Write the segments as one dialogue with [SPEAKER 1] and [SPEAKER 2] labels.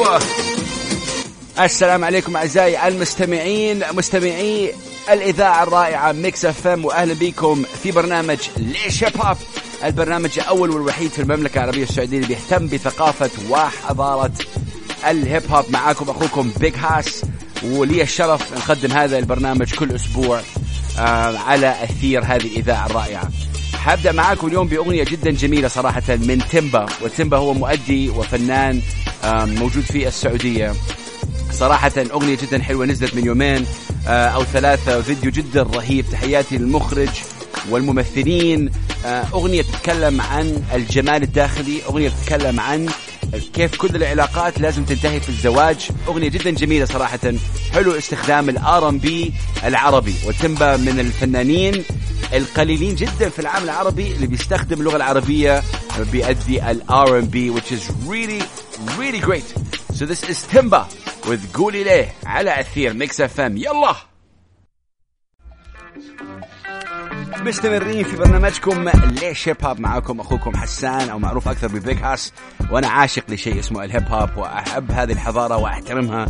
[SPEAKER 1] أيوه السلام عليكم أعزائي المستمعين مستمعي الإذاعة الرائعة Mix FM وأهلا بكم في برنامج ليش هوب البرنامج الأول والوحيد في المملكة العربية السعودية اللي بيهتم بثقافة وحضارة الهيب هوب. معاكم أخوكم Big Hass ولي الشرف نقدم هذا البرنامج كل أسبوع آه على أثير هذه الإذاعة الرائعة. حابدأ معاكم اليوم بأغنية جدا جميلة صراحة من تيمبا وتيمبا هو مؤدي وفنان موجود في السعودية. صراحة أغنية جدا حلوة نزلت من يومين. آه، أو ثلاثة فيديو جدا رهيب. تحياتي للمخرج والممثلين. آه، أغنية تتكلم عن الجمال الداخلي أغنية تتكلم عن كيف كل العلاقات لازم تنتهي في الزواج. أغنية جدا جميلة صراحة. حلو استخدام الآر ام بي العربي وتمبا من الفنانين القليلين جدا في العالم العربي اللي بيستخدم اللغة العربية بيأدي ال R&B which is really really great. So this is Timba with قولي ليه على أثير Mix FM يلا مستمرين في برنامجكم ليش هيب هوب معاكم أخوكم حسان أو معروف أكثر ب Big Hass؟ وأنا عاشق لشيء اسمه الهيب هوب وأحب هذه الحضارة وأحترمها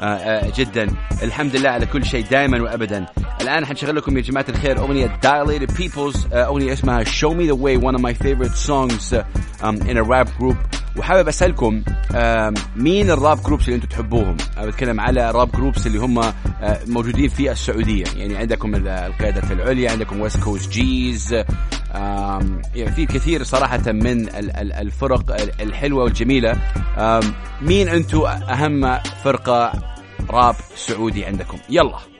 [SPEAKER 1] آه، آه، جدا. الحمد لله على كل شيء دائما وابدا. الآن حنشغل لكم يا جماعة الخير أغنية Dilated Peoples آه، أغنية اسمها Show Me the Way one of my favorite songs um, in a rap group. وحابب أسألكم مين ال rap groups اللي أنتم تحبوهم؟ بتكلم على rap groups اللي هم موجودين في السعودية، يعني عندكم القيادة العليا، عندكم West Coast Gz يعني في كثير صراحة من الفرق الحلوة والجميلة. مين أنتم أهم فرقة راب سعودي عندكم؟ يلا.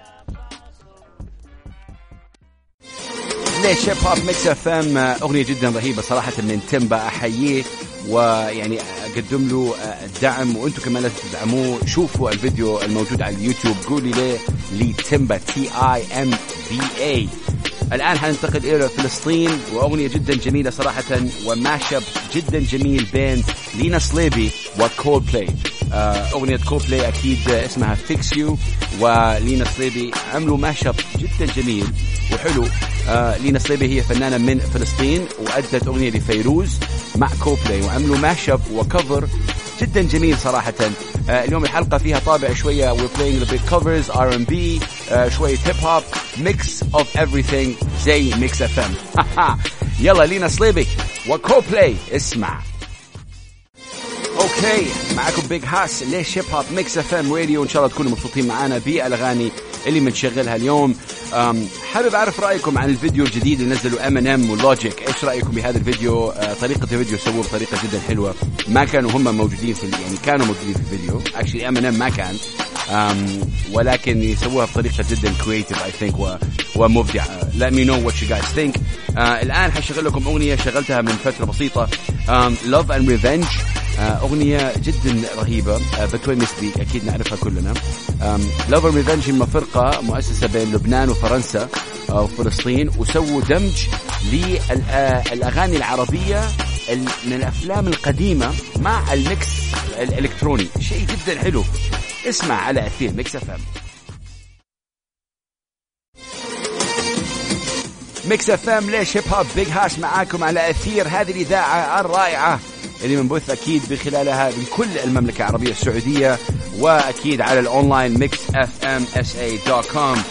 [SPEAKER 1] ليش هيب هوب Mix FM أغنية جدا رهيبة صراحة من تيمبا أحييه ويعني اقدم له الدعم وأنتم كمان لازم تدعموه شوفوا الفيديو الموجود على اليوتيوب قولي ليه لتيمبا T I M B A الآن حننتقل إلى فلسطين وأغنية جدا جميلة صراحة و mashup جدا جميل بين لينا صليبي وكول بلاي أغنية كول بلاي أكيد اسمها Fix You ولينا صليبي عملوا mashup جدا جميل. وحلو آه لينا صليبي هي فنانة من فلسطين وأدت أغنية لفيروز مع كوبلاي وعملوا mashup و cover جدا جميل صراحة. آه اليوم الحلقة فيها طابع شوية we're playing a bit covers R&B آه شوية هيب هوب mix of everything زي Mix FM يلا لينا صليبي وكوبلاي اسمع. Okay معكم Big Hass ليش هيب هوب Mix FM راديو إن شاء الله تكونوا مبسوطين معنا بالأغاني اللي بنشغلها اليوم حابب أعرف رأيكم عن الفيديو الجديد اللي نزلوا Eminem و Logic إيش رأيكم بهذا الفيديو؟ آه طريقة الفيديو سووه بطريقة جدا حلوة. ما كانوا هم موجودين في يعني كانوا موجودين في الفيديو. actually Eminem ما كان. um, ولكن يسووها بطريقة جدا creative I think ومبدعة. Me know what you guys think. uh, الآن حشغل لكم أغنية شغلتها من فترة بسيطة. and Revenge. uh, أغنية جدا رهيبة. بتونس بيك أكيد نعرفها كلنا. and Revenge هم فرقة مؤسسة بين لبنان وفرنسا وفلسطين وسووا دمج للأغاني العربية من الأفلام القديمة مع الميكس الإلكتروني. شيء جدا حلو. اسمع على أثير Mix FM. Mix FM ليش هيب هوب Big Hass معاكم على أثير. هذه الإذاعة الرائعة. اللي منبث أكيد بخلالها من كل المملكة العربية السعودية وأكيد على ال online Mix FM SA dot com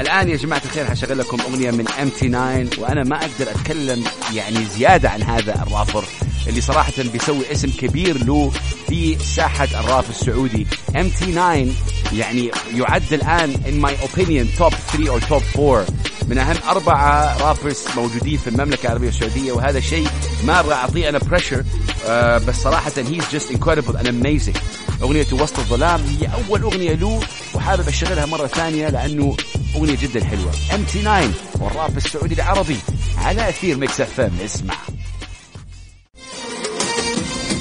[SPEAKER 1] الآن يا جماعة الخير حشغل لكم أغنية من MT 9 وأنا ما أقدر أتكلم يعني زيادة عن هذا الرابر اللي صراحة بيسوي اسم كبير له في ساحة الراب السعودي. MT 9 يعني يعد الآن in my opinion top 3 or top 4 من أهم أربعة rappers موجودين في المملكة العربية السعودية وهذا الشيء ما أبغى أعطيه أنا pressure آه بس صراحة he's just incredible and amazing. أغنية وسط الظلام هي أول أغنية له وحابب أشغلها مرة ثانية لأنه أغنية جدا حلوة. MT 9 والراب السعودي العربي على أثير Mix FM اسمع.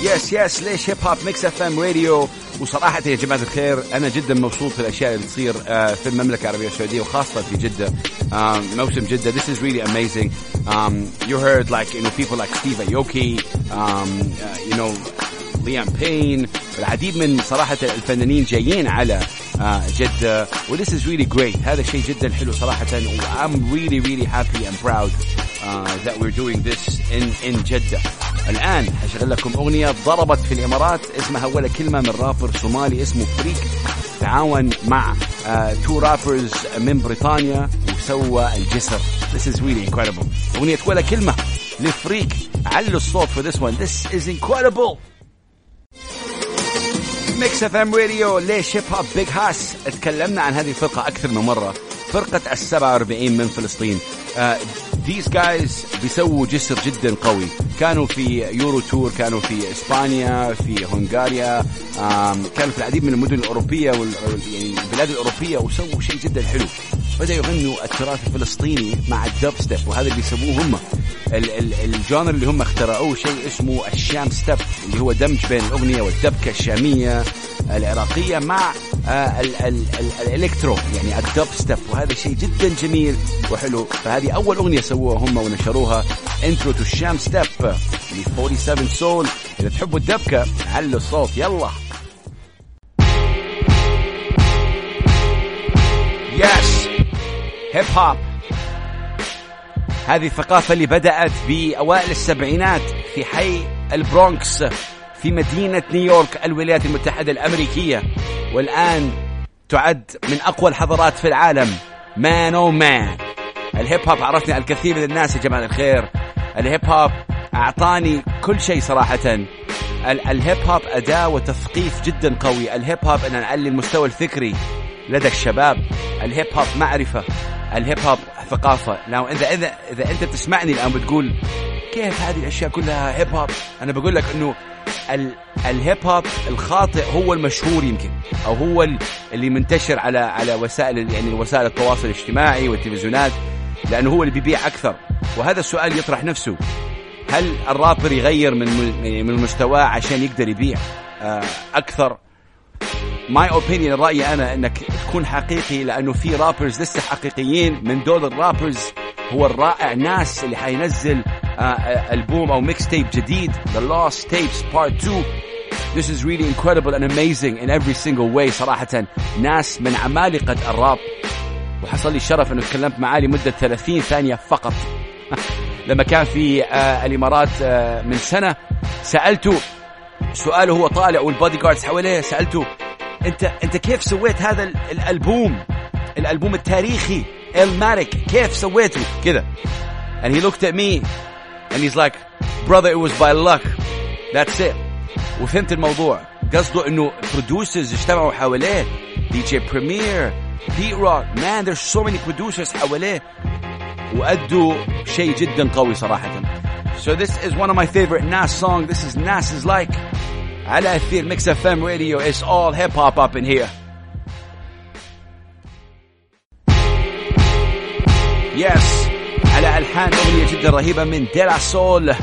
[SPEAKER 1] Yes yes ليش هيب هوب Mix FM راديو وصراحة يا جماعة الخير أنا جدا مبسوط في الأشياء اللي تصير في المملكة العربية السعودية وخاصة في جدة موسم جدة this is really amazing um, you heard like you know people like Steve Aoki um, uh, you know Liam Payne العديد من صراحة الفنانين جايين على جدة و this is really great هذا شيء جدا حلو صراحة I'm really really happy and proud uh, that we're doing this in in جدة الآن حشغل لكم أغنية ضربت في الإمارات اسمها ولا كلمة من رابر صومالي اسمه فريك تعاون مع two uh, rappers من بريطانيا وسوى الجسر. This is really incredible. أغنية ولا كلمة ل Freek علوا الصوت for this one. This is incredible. Mix FM راديو ليش هيب هوب Big Hass تكلمنا عن هذه الفرقة أكثر من مرة. فرقة ال 47 من فلسطين. Uh, guys بيسووا جسر جدا قوي. كانوا في Euro tour كانوا في إسبانيا في هنغاريا كانوا في العديد من المدن الأوروبية وال يعني البلاد الأوروبية وسووا شيء جدا حلو. بدأوا يغنوا التراث الفلسطيني مع الدب ستيب وهذا اللي يسووه هم. ال genre اللي هم اخترعوه شيء اسمه ال Shamstep اللي هو دمج بين الأغنية والدبكة الشامية العراقية مع ال ال electro يعني الدب ستيب وهذا شيء جدا جميل وحلو. فهذه أول أغنية سووها هم ونشروها Intro to ال Shamstep ل 47 Soul إذا تحبوا الدبكة علوا الصوت. يلا. Yes هيب هوب هذه الثقافة اللي بدأت بأوائل السبعينات في حي البرونكس. في مدينة نيويورك الولايات المتحدة الأمريكية. والآن تعد من أقوى الحضارات في العالم. man oh man الهيب هوب عرفني الكثير من الناس يا جماعة الخير. الهيب هوب أعطاني كل شيء صراحة. الهيب هوب أداة وتثقيف جدا قوي. الهيب هوب أن نعلي المستوى الفكري لدى الشباب. الهيب هوب معرفة. الهيب هوب ثقافة. لو إذا إذا إذا أنت بتسمعني الآن بتقول كيف هذه الأشياء كلها هيب هوب؟ أنا بقول لك إنه الهيب هوب الخاطئ هو المشهور يمكن أو هو اللي منتشر على على وسائل يعني وسائل التواصل الاجتماعي والتلفزيونات لأنه هو اللي بيبيع أكثر. وهذا السؤال يطرح نفسه. هل الرابر يغير من من مستواه عشان يقدر يبيع؟ أكثر. my opinion رايي أنا إنك تكون حقيقي لأنه في rappers لسه حقيقيين. من دول ال rappers هو الرائع Nas اللي حينزل ألبوم أو mixtape جديد. The Lost Tapes Part 2 This is really incredible and amazing in every single way صراحة. ناس من عمالقة الراب. وحصل لي الشرف إنه تكلمت معاه لمدة 30 ثانية فقط. لما كان في الإمارات من سنة سألته سؤاله هو طالع والبودي جاردز حواليه سألته أنت أنت كيف سويت هذا الألبوم؟ الألبوم التاريخي إلمارك كيف سويته؟ كذا and he looked at me and he's like brother it was by luck that's it وفهمت الموضوع قصده انه producers اجتمعوا حواليه دي جي بريمير بيت روك man there's so many producers حواليه وأدوا شيء جدا قوي صراحة so this is one of my favorite Nas song this is Nas is like على أثير ميكس اف ام راديو it's all hip hop up in here يس على الآن اغنيه جدا رهيبه من De La Soul.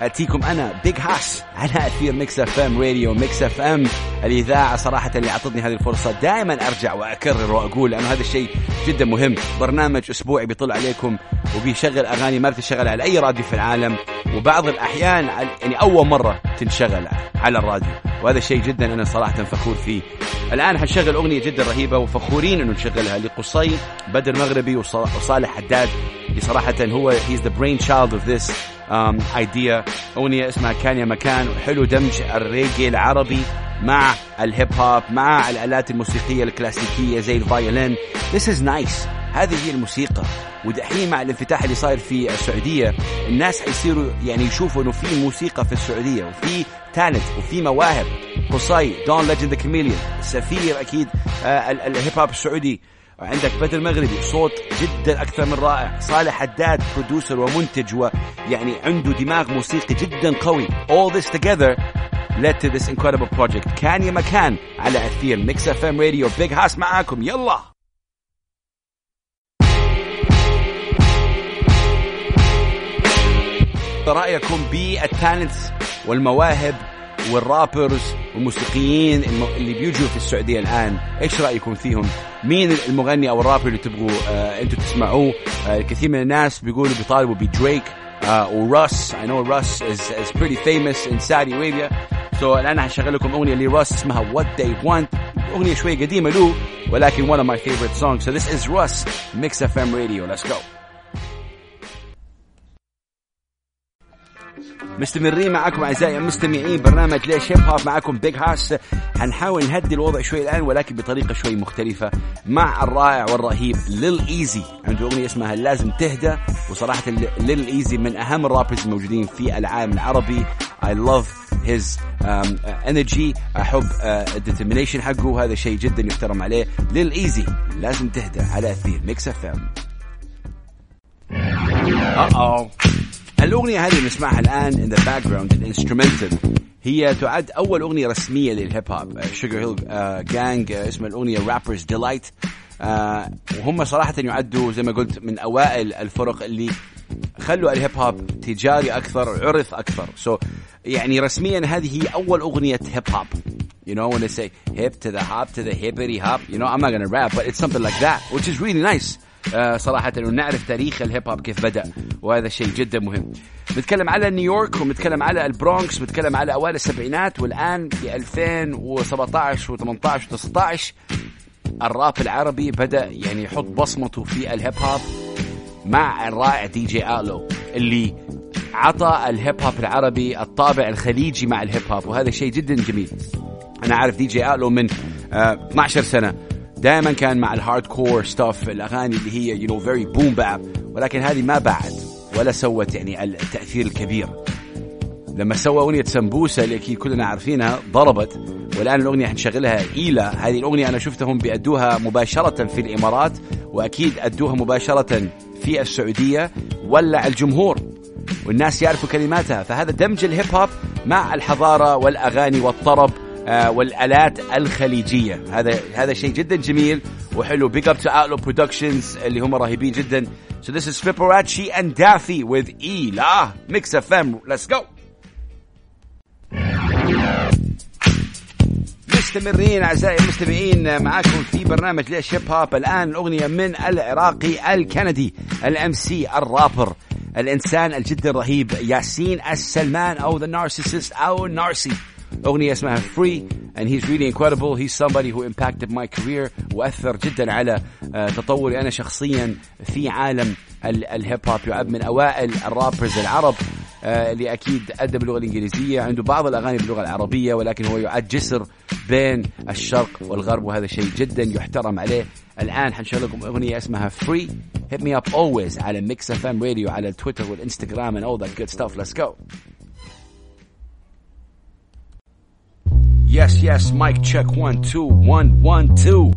[SPEAKER 1] أتيكم أنا Big Hass على أثير Mix FM Radio Mix FM الإذاعة. صراحة اللي أعطتني هذه الفرصة دائما أرجع وأكرر وأقول لأنه هذا الشيء جدا مهم. برنامج أسبوعي بيطل عليكم وبيشغل أغاني ما بتشغل على أي راديو في العالم. وبعض الأحيان يعني أول مرة تنشغل على الراديو. وهذا شيء جدا أنا صراحة فخور فيه. الآن حنشغل أغنية جدا رهيبة وفخورين أنه نشغلها لقصي بدر مغربي وصالح حداد. اللي صراحة هو he's the brainchild of this idea أغنية اسمها كان يا مكان وحلو دمج الريجي العربي مع الهيب هوب مع الآلات الموسيقية الكلاسيكية زي ال violin This is nice. هذه هي الموسيقى. ودحين مع الانفتاح اللي صاير في السعودية الناس حيصيروا يعني يشوفوا إنه في موسيقى في السعودية وفي talent وفي مواهب. قصي Don Legend Kamelion سفير أكيد آه الهيب هوب السعودي. عندك بدر مغربي صوت جدا أكثر من رائع. صالح حداد producer ومنتج ويعني عنده دماغ موسيقي جدا قوي. All this together led to this incredible project. كان يا مكان على اثير Mix FM Radio Big Hass معاكم. يلا. رأيكم بالتالنتس والمواهب والرابرز والموسيقيين اللي بيجوا في السعودية الآن إيش رأيكم فيهم؟ مين المغني أو الرابر اللي تبغوا آه أنتم تسمعوه؟ آه الكثير من الناس بيقولوا بيطالبوا بدريك آه وراس I know Russ is, is pretty famous in Saudi Arabia. So الآن هشغل لكم أغنية لراس اسمها What They Want. أغنية شوي قديمة له ولكن one of my favorite songs. So this is Russ Mix FM Radio. Let's go. مستمرين معكم أعزائي المستمعين برنامج ليش هيب هوب معكم Big Hass حنحاول نهدي الوضع شوي الآن ولكن بطريقة شوي مختلفة مع الرائع والرهيب Lil Eazy عنده أغنية اسمها لازم تهدى وصراحة Lil Eazy من أهم ال rappers الموجودين في العالم العربي. Love his um, energy أحب ال determination uh, حقه هذا شيء جدا يحترم عليه. Lil Eazy لازم تهدى على اثير Mix FM Uh-oh. الأغنية هذه نسمعها الآن in the background ال instrumental هي تعد أول أغنية رسمية للهيب هوب Sugarhill Gang اسم الأغنية Rapper's Delight وهم صراحة يعدوا زي ما قلت من أوائل الفرق اللي خلوا الهيب هوب تجاري أكثر عرف أكثر. So يعني رسميا هذه هي أول أغنية هيب هوب You know, when they say hip to the hop to the hippity hop, you know, I'm not to rap, but it's something like that, which is really nice. آه صراحة انه نعرف تاريخ الهيب هوب كيف بدأ وهذا شيء جدا مهم. بنتكلم على نيويورك وبنتكلم على البرونكس بنتكلم على أوائل السبعينات والآن في 2017 و18 و19 الراب العربي بدأ يعني يحط بصمته في الهيب هوب مع الرائع DJ Outlaw اللي عطى الهيب هوب العربي الطابع الخليجي مع الهيب هوب وهذا شيء جدا جميل. أنا عارف DJ Outlaw من آه 12 سنة دائما كان مع ال hardcore stuff الأغاني اللي هي you know very boom bap ولكن هذه ما بعد ولا سوت يعني التأثير الكبير. لما سوى أغنية سمبوسة اللي أكيد كلنا عارفينها ضربت والآن الأغنية حنشغلها ايلا هذه الأغنية أنا شفتهم بيأدوها مباشرة في الإمارات وأكيد أدوها مباشرة في السعودية ولع الجمهور. والناس يعرفوا كلماتها. فهذا دمج الهيب هوب مع الحضارة والأغاني والطرب. والآلات الخليجية. هذا هذا شيء جدا جميل وحلو. big up to Outlaw Productions اللي هم رهيبين جدا. So this is Fibonacci and Daffy with Ela Mix FM let's go. مستمرين أعزائي المستمعين معاكم في برنامج ليش هيب هوب الآن الأغنية من العراقي الكندي ال MC ال rapper الإنسان الجدا رهيب ياسين السلمان أو The Narcicyst أو Narcy. أغنية اسمها Free and he's really incredible. He's somebody who impacted my career وأثر جدا على تطوري أنا شخصيا في عالم الهيب هوب. يعد من أوائل ال rappers العرب اللي أكيد أدى باللغة الإنجليزية عنده بعض الأغاني باللغة العربية ولكن هو يعد جسر بين الشرق والغرب وهذا شيء جدا يحترم عليه. الآن حنشغل لكم أغنية اسمها Free. Hit Me Up Always على Mix FM Radio على التويتر والإنستغرام and all that good stuff. Let's go. yes yes mic check 1 2 1 1 2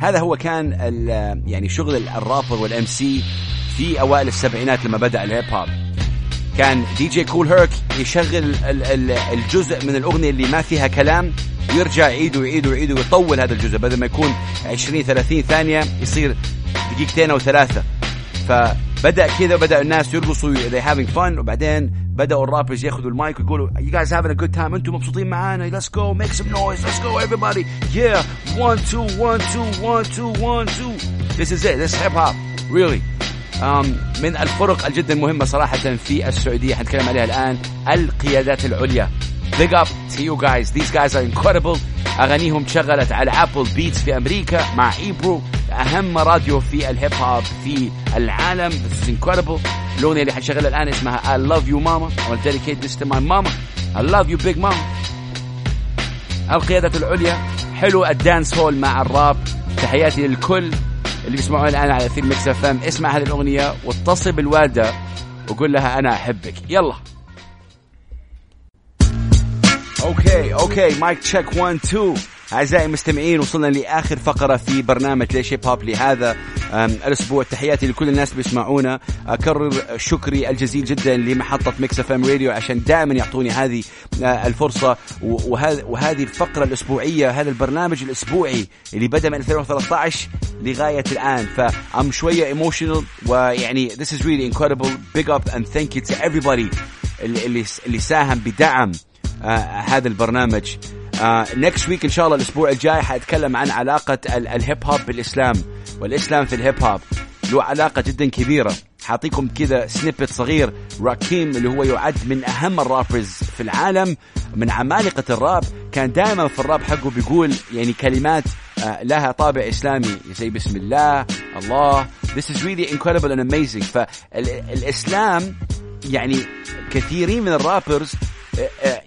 [SPEAKER 1] هذا هو كان يعني شغل ال rapper وال MC في أوائل السبعينات لما بدأ الهيب هوب كان DJ Kool Herc يشغل الجزء من الأغنية اللي ما فيها كلام ويرجع يعيد ويعيد ويعيد ويطول هذا الجزء بدل ما يكون 20 30 ثانية يصير دقيقتين أو ثلاثة. فبدا كذا بدا الناس يرقصوا they having fun وبعدين بداوا الرابرز ياخذوا المايك ويقولوا you guys having a good time أنتم مبسوطين معانا let's go make some noise let's go everybody yeah one two one two one two one two this is it this is hip hop really um, من الفرق الجدا مهمة صراحة في السعودية حنتكلم عليها الآن القيادات العليا big up to you guys these guys are incredible أغانيهم شغلت على Apple Beats في أمريكا مع Ebro أهم راديو في الهيب هوب في العالم. This is incredible. الأغنية اللي حنشغلها الآن اسمها I love you mama I want to dedicate this to my mama. I love you big mama. القيادة العليا حلو ال dancehall مع الراب. تحياتي للكل اللي بيسمعون الآن على Mix FM اسمع هذه الأغنية واتصل بالوالدة وقول لها أنا أحبك. يلا. okay okay mic check 1 2 أعزائي المستمعين وصلنا لآخر فقرة في برنامج ليش hip hop لهذا الأسبوع. تحياتي لكل الناس بيسمعونا. أكرر شكري الجزيل جدا لمحطة Mix FM radio عشان دائما يعطوني هذه الفرصة. وهذه الفقرة الأسبوعية هذا البرنامج الأسبوعي اللي بدأ من 2013 لغاية الآن. فام شوية emotional ويعني this is really incredible. Big up and thank you to everybody اللي اللي ساهم بدعم. هذا البرنامج. next uh, week إن شاء الله الأسبوع الجاي حأتكلم عن علاقة ال hip hop بالإسلام والإسلام في ال hip hop له علاقة جدا كبيرة. حأعطيكم كذا snippet صغير راكيم اللي هو يعد من أهم الرابرز في العالم من عمالقة الراب. كان دائما في الراب حقه بيقول يعني كلمات uh, لها طابع إسلامي. زي بسم الله الله. This is really incredible and amazing. فالاسلام يعني كثيرين من الرابرز آه، آه،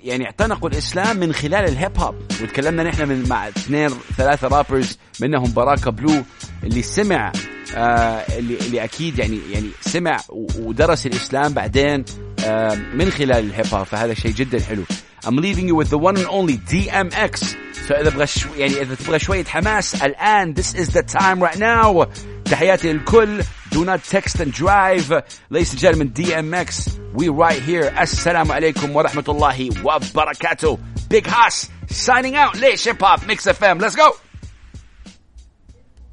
[SPEAKER 1] يعني اعتنقوا الإسلام من خلال الهيب هوب وتكلمنا نحن من مع اثنين ثلاثة رابرز منهم باراكا بلو اللي سمع آه اللي اللي أكيد يعني يعني سمع ودرس الإسلام بعدين آه من خلال الهيب هوب فهذا شيء جدا حلو. I'm leaving you with the one and only DMX فاذا تبغى شو يعني إذا تبغى شوية حماس الآن this is the time right now. تحياتي للكل do not text and drive ladies and gentlemen DMX we right here السلام عليكم ورحمة الله وبركاته big house signing out ليش hip hop mix FM let's go